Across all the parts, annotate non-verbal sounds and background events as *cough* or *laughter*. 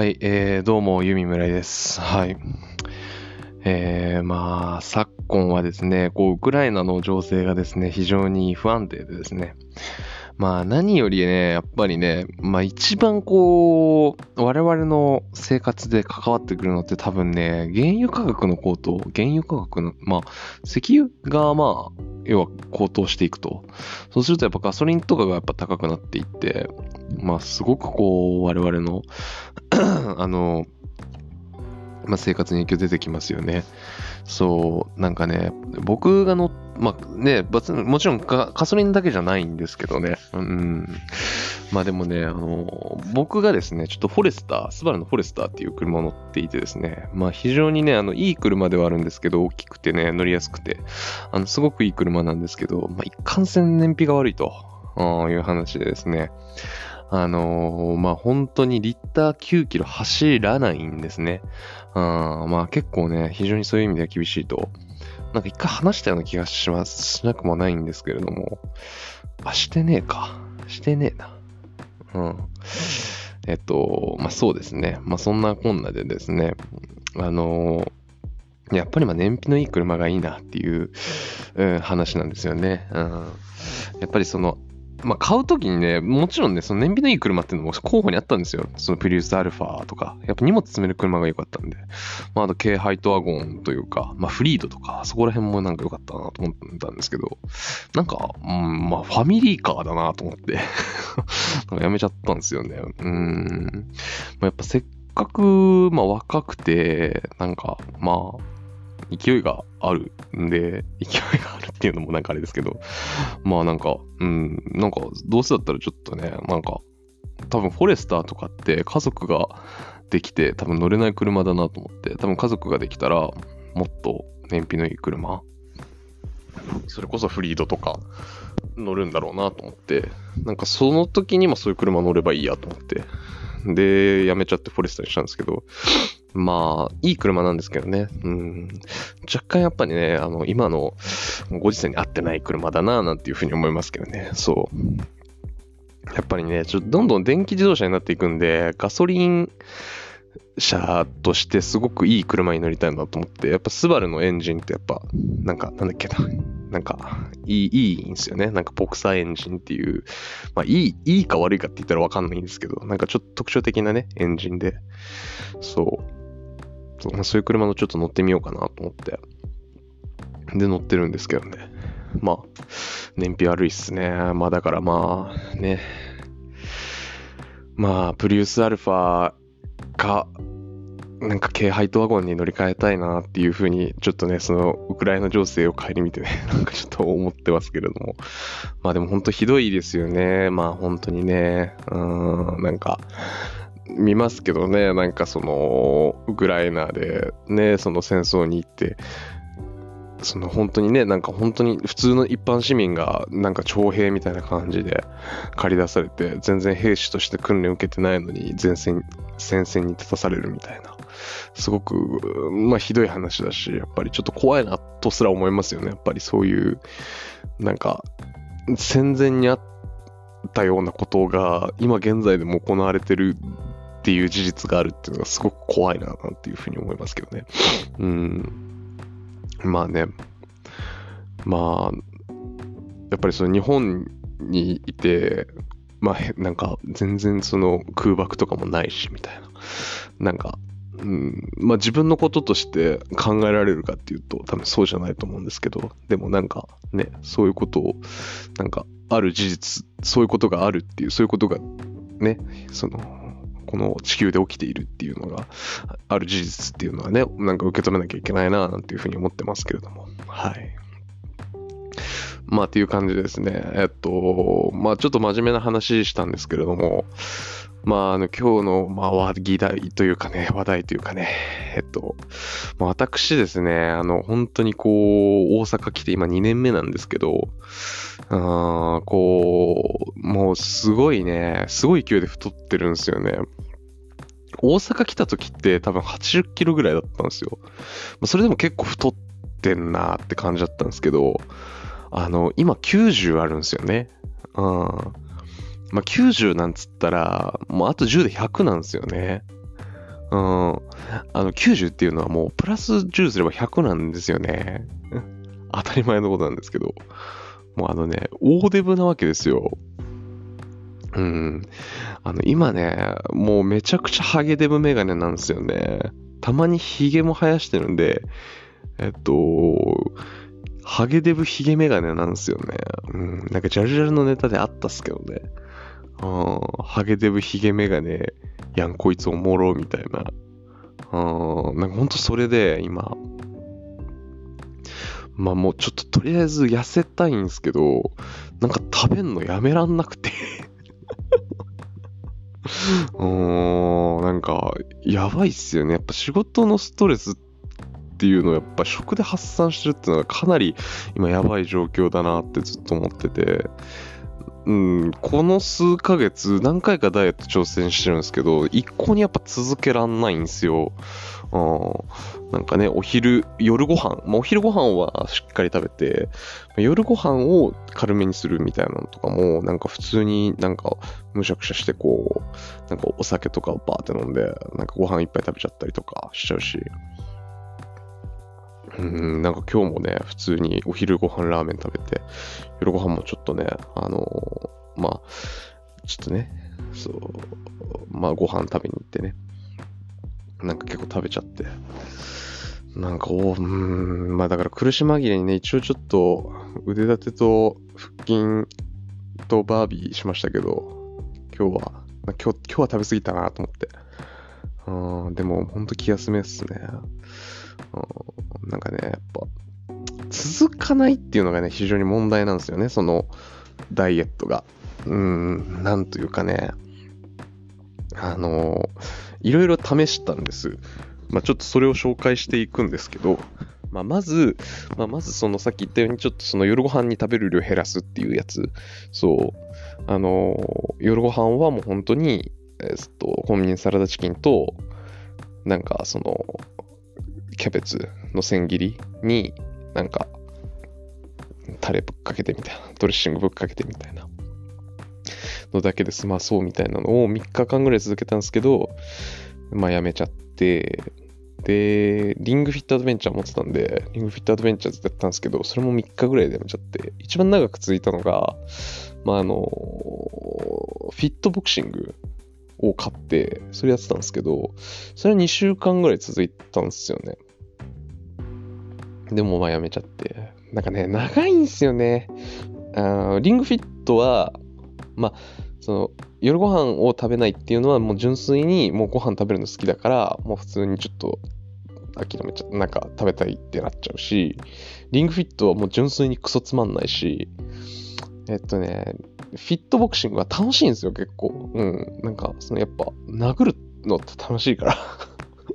はい、えー、どうも、ゆみむらいです。はい。えー、まあ、昨今はですね、こう、ウクライナの情勢がですね、非常に不安定でですね、まあ、何よりね、やっぱりね、まあ、一番こう、我々の生活で関わってくるのって多分ね、原油価格の高騰、原油価格の、まあ、石油がまあ、要は高騰していくと。そうするとやっぱガソリンとかがやっぱ高くなっていって、まあ、すごくこう、我々の *clears throat* あの、まあ、生活に影響出てきますよね。そう、なんかね、僕が乗っまあね、もちろんガソリンだけじゃないんですけどね。うん。まあでもね、あの、僕がですね、ちょっとフォレスター、スバルのフォレスターっていう車を乗っていてですね、まあ非常にね、あの、いい車ではあるんですけど、大きくてね、乗りやすくて、あの、すごくいい車なんですけど、まあ一貫線燃費が悪いという話でですね、あのー、まあ、本当にリッター9キロ走らないんですね。あまあ、結構ね、非常にそういう意味では厳しいとなんか一回話したような気がします。しなくもないんですけれども。あ、してねえか。してねえな。うん。えっと、まあそうですね。まあそんなこんなでですね、あのー、やっぱりま燃費のいい車がいいなっていう、うん、話なんですよね。うん。やっぱりそのまあ、買うときにね、もちろんね、その燃費のいい車っていうのも候補にあったんですよ。そのプリウスアルファとか。やっぱ荷物積める車が良かったんで。まあ、あと軽ハイトワゴンというか、まあ、フリードとか、そこら辺もなんか良かったなと思ったんですけど、なんか、うん、まあ、ファミリーカーだなと思って *laughs* やめちゃったんですよね。うん。まあ、やっぱせっかく、まあ、若くて、なんか、まあ、勢いがあるんで、勢いがあるっていうのもなんかあれですけど、まあなんか、うん、なんかどうせだったらちょっとね、なんか、多分フォレスターとかって家族ができて多分乗れない車だなと思って、多分家族ができたらもっと燃費のいい車、それこそフリードとか乗るんだろうなと思って、なんかその時にもそういう車乗ればいいやと思って、で、やめちゃってフォレスタにしたんですけど、まあ、いい車なんですけどね。うん。若干やっぱりね、あの、今のご時世に合ってない車だな、なんていうふうに思いますけどね。そう。やっぱりね、ちょっとどんどん電気自動車になっていくんで、ガソリン車としてすごくいい車に乗りたいなと思って、やっぱスバルのエンジンってやっぱ、なんか、なんだっけな。なんか、いい、いいんですよね。なんか、ボクサーエンジンっていう、まあ、いい、いいか悪いかって言ったらわかんないんですけど、なんかちょっと特徴的なね、エンジンで、そう。そう、そういう車のちょっと乗ってみようかなと思って。で、乗ってるんですけどね。まあ、燃費悪いっすね。まあ、だからまあ、ね。まあ、プリウスアルファか、なんか軽ハイトワゴンに乗り換えたいなっていうふうに、ちょっとね、その、ウクライナ情勢を顧みてね、*laughs* なんかちょっと思ってますけれども。まあでも本当ひどいですよね。まあ本当にね。うん、なんか、見ますけどね、なんかその、ウクライナでね、その戦争に行って、その本当にね、なんか本当に普通の一般市民がなんか徴兵みたいな感じで駆り出されて、全然兵士として訓練受けてないのに前線、戦線に立たされるみたいな。すごく、まあひどい話だし、やっぱりちょっと怖いなとすら思いますよね。やっぱりそういう、なんか、戦前にあったようなことが今現在でも行われてるっていう事実があるっていうのがすごく怖いな、なんていうふうに思いますけどね。うん。まあね。まあ、やっぱりその日本にいて、まあ、なんか全然その空爆とかもないし、みたいな。なんか、うん、まあ自分のこととして考えられるかっていうと多分そうじゃないと思うんですけど、でもなんかね、そういうことを、なんかある事実、そういうことがあるっていう、そういうことがね、そのこの地球で起きているっていうのがある事実っていうのはね、なんか受け止めなきゃいけないななんていうふうに思ってますけれども。はい。まあっていう感じですね。えっと、まあちょっと真面目な話したんですけれども、まあ、あの、今日の、まあ、議題というかね、話題というかね、えっと、まあ、私ですね、あの、本当にこう、大阪来て今2年目なんですけど、あこう、もうすごいね、すごい勢いで太ってるんですよね。大阪来た時って多分80キロぐらいだったんですよ。それでも結構太ってんなって感じだったんですけど、あの、今90あるんですよね。うん。まあ、90なんつったら、もうあと10で100なんですよね。うん。あの、90っていうのはもう、プラス10すれば100なんですよね。*laughs* 当たり前のことなんですけど。もうあのね、大デブなわけですよ。うん。あの、今ね、もうめちゃくちゃハゲデブメガネなんですよね。たまにヒゲも生やしてるんで、えっと、ハゲデブヒゲメガネなんですよね。うん。なんかジャルジャルのネタであったっすけどね。うん。ハゲデブヒゲメガネ、やんこいつおもろみたいな。うん。なんかほんとそれで今、まあもうちょっととりあえず痩せたいんですけど、なんか食べんのやめらんなくて *laughs* うーん、なんか、やばいっすよね。やっぱ仕事のストレスっていうのをやっぱ食で発散してるっていうのはかなり今やばい状況だなってずっと思ってて、うん、この数ヶ月何回かダイエット挑戦してるんですけど、一向にやっぱ続けらんないんですよ。うん、なんかね、お昼、夜ご飯、まあ、お昼ご飯はしっかり食べて、夜ご飯を軽めにするみたいなのとかも、なんか普通になんかむしゃくしゃしてこう、なんかお酒とかをバーって飲んで、なんかご飯いっぱい食べちゃったりとかしちゃうし、うん、なんか今日もね、普通にお昼ご飯ラーメン食べて、夜ご飯もちょっとね、あのー、まあ、ちょっとね、そう、まあご飯食べに行ってね、なんか結構食べちゃって、なんか、おうん、まあだから苦し紛れにね、一応ちょっと腕立てと腹筋とバービーしましたけど、今日は、今日、今日は食べ過ぎたなと思って。うん、でもほんと気休めっすね。なんかね、やっぱ、続かないっていうのがね、非常に問題なんですよね、そのダイエットが。うん、なんというかね、あのいろいろ試したんです。まあ、ちょっとそれを紹介していくんですけど、まあ、まず、まあ、まずそのさっき言ったようにちょっとその夜ご飯に食べる量減らすっていうやつ。そう。あの夜ご飯はもう本当に、えっと、コンビニサラダチキンと、なんかその、キャベツの千切りになんかタレぶっかけてみたいな、ドレッシングぶっかけてみたいなのだけで済まそうみたいなのを3日間ぐらい続けたんですけど、まあやめちゃって、で、リングフィットアドベンチャー持ってたんで、リングフィットアドベンチャーずっとやったんですけど、それも3日ぐらいでやめちゃって、一番長く続いたのが、まああの、フィットボクシングを買って、それやってたんですけど、それは2週間ぐらい続いたんですよね。でもまあやめちゃって。なんかね、長いんですよね。あリングフィットは、まあ、その、夜ご飯を食べないっていうのはもう純粋にもうご飯食べるの好きだから、もう普通にちょっと諦めちゃなんか食べたいってなっちゃうし、リングフィットはもう純粋にクソつまんないし、えっとね、フィットボクシングは楽しいんですよ、結構。うん。なんか、そのやっぱ、殴るのって楽しいから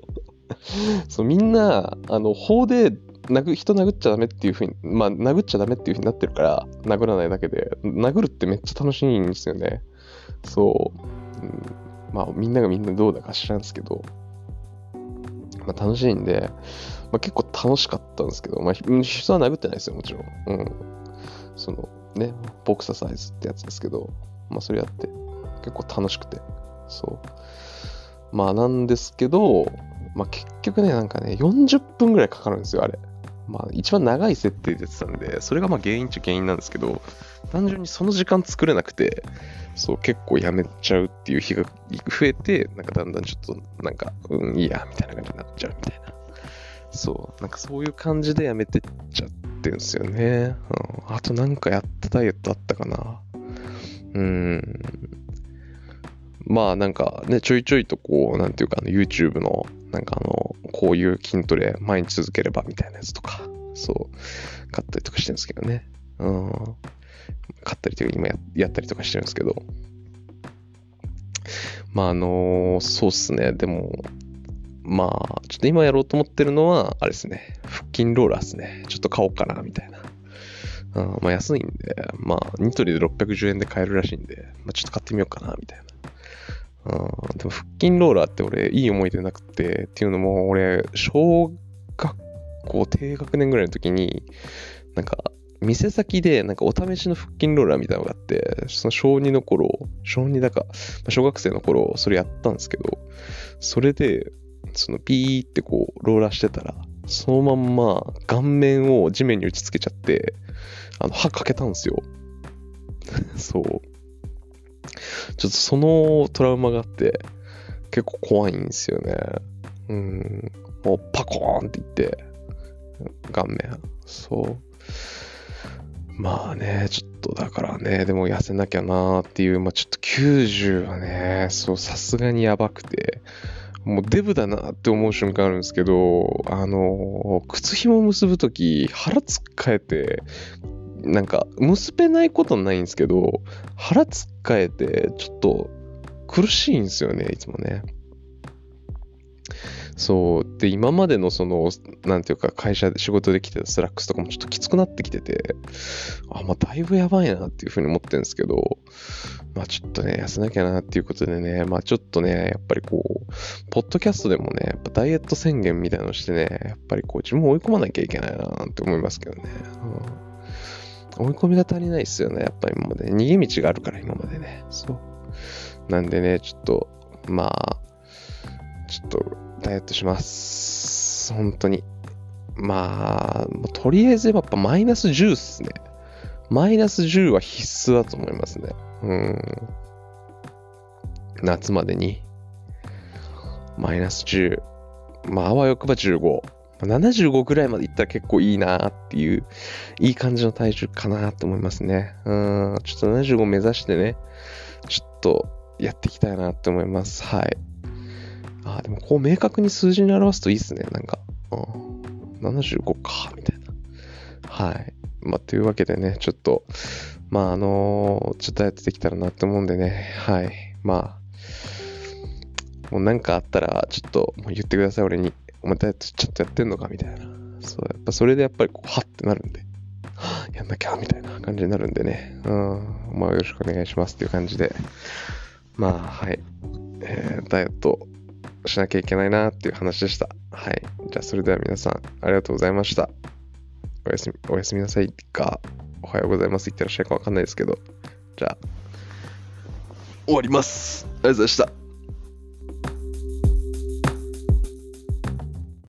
*laughs* そう、みんな、あの、法で殴人殴っちゃダメっていうふうに、まあ、殴っちゃダメっていうふうになってるから、殴らないだけで、殴るってめっちゃ楽しいんですよね。そう。うん、まあ、みんながみんなどうだか知らんすけど、まあ、楽しいんで、まあ、結構楽しかったんですけど、まあ、人は殴ってないですよ、もちろん。うん。その、ね、ボクササイズってやつですけど、まあ、それやって、結構楽しくて、そう。まあ、なんですけど、まあ、結局ね、なんかね、40分ぐらいかかるんですよ、あれ。まあ、一番長い設定でやってたんで、それがまあ原因っちゃ原因なんですけど、単純にその時間作れなくて、そう、結構やめちゃうっていう日が増えて、なんかだんだんちょっと、なんか、うん、いいや、みたいな感じになっちゃうみたいな。そう、なんかそういう感じでやめてっちゃってんですよね。うん、あとなんかやったダイエットあったかな。うん。まあなんかね、ちょいちょいとこう、なんていうか、YouTube のなんかあの、こういう筋トレ毎日続ければみたいなやつとか、そう、買ったりとかしてるんですけどね。うん。買ったりというか今ややったりとかしてるんですけど。まああのそうっすね。でも、まあ、ちょっと今やろうと思ってるのは、あれですね。腹筋ローラーですね。ちょっと買おうかな、みたいな。うん、まあ安いんで、まあニトリで610円で買えるらしいんで、まあちょっと買ってみようかな、みたいな。うん、でも腹筋ローラーって俺いい思い出なくて、っていうのも俺、小学校低学年ぐらいの時に、なんか、店先でなんかお試しの腹筋ローラーみたいなのがあって、その小2の頃、小2だか、小学生の頃、それやったんですけど、それで、そのピーってこう、ローラーしてたら、そのまんま顔面を地面に打ちつけちゃって、あの、歯かけたんですよ。*laughs* そう。ちょっとそのトラウマがあって、結構怖いんですよね。うん。もうパコーンっていって、顔面。そう。まあね、ちょっとだからね、でも痩せなきゃなーっていう、まあちょっと90はね、そう、さすがにやばくて、もうデブだなって思う瞬間あるんですけど、あの、靴紐結ぶとき腹つっかえて、なんか結べないことないんですけど、腹つっかえて、ちょっと苦しいんですよね、いつもね。そう。で、今までのその、なんていうか、会社で仕事できてたスラックスとかもちょっときつくなってきてて、あ、まあ、だいぶやばいなっていうふうに思ってるんですけど、まあ、ちょっとね、痩せなきゃなっていうことでね、まあ、ちょっとね、やっぱりこう、ポッドキャストでもね、やっぱダイエット宣言みたいのしてね、やっぱりこう、自分を追い込まなきゃいけないなって思いますけどね。うん、追い込みが足りないっすよね、やっぱ今まで。逃げ道があるから、今までね。そう。なんでね、ちょっと、まあ、ちょっと、ダイエットします。本当に。まあ、とりあえずやっぱマイナス10っすね。マイナス10は必須だと思いますね。うん。夏までに。マイナス10。まあ、あわよくば15。75ぐらいまでいったら結構いいなっていう、いい感じの体重かなって思いますね。うん。ちょっと75目指してね、ちょっとやっていきたいなって思います。はい。あ、でもこう明確に数字に表すといいっすね。なんか、うん、75か、みたいな。はい。まあ、というわけでね、ちょっと、まあ、あのー、ちょっとやってできたらなって思うんでね、はい。まあ、もうなんかあったら、ちょっと言ってください、俺に。お前ダちょっとやってんのかみたいな。そう、やっぱそれでやっぱりこう、はってなるんで、やんなきゃみたいな感じになるんでね。うん。まあ、よろしくお願いしますっていう感じで。まあ、はい。えー、ダイエットしなきゃいけないなっていう話でした。はい。じゃあ、それでは皆さん、ありがとうございました。おやすみ、おやすみなさいか、おはようございます。いってらっしゃいかわかんないですけど。じゃあ、終わります。ありがとうございました。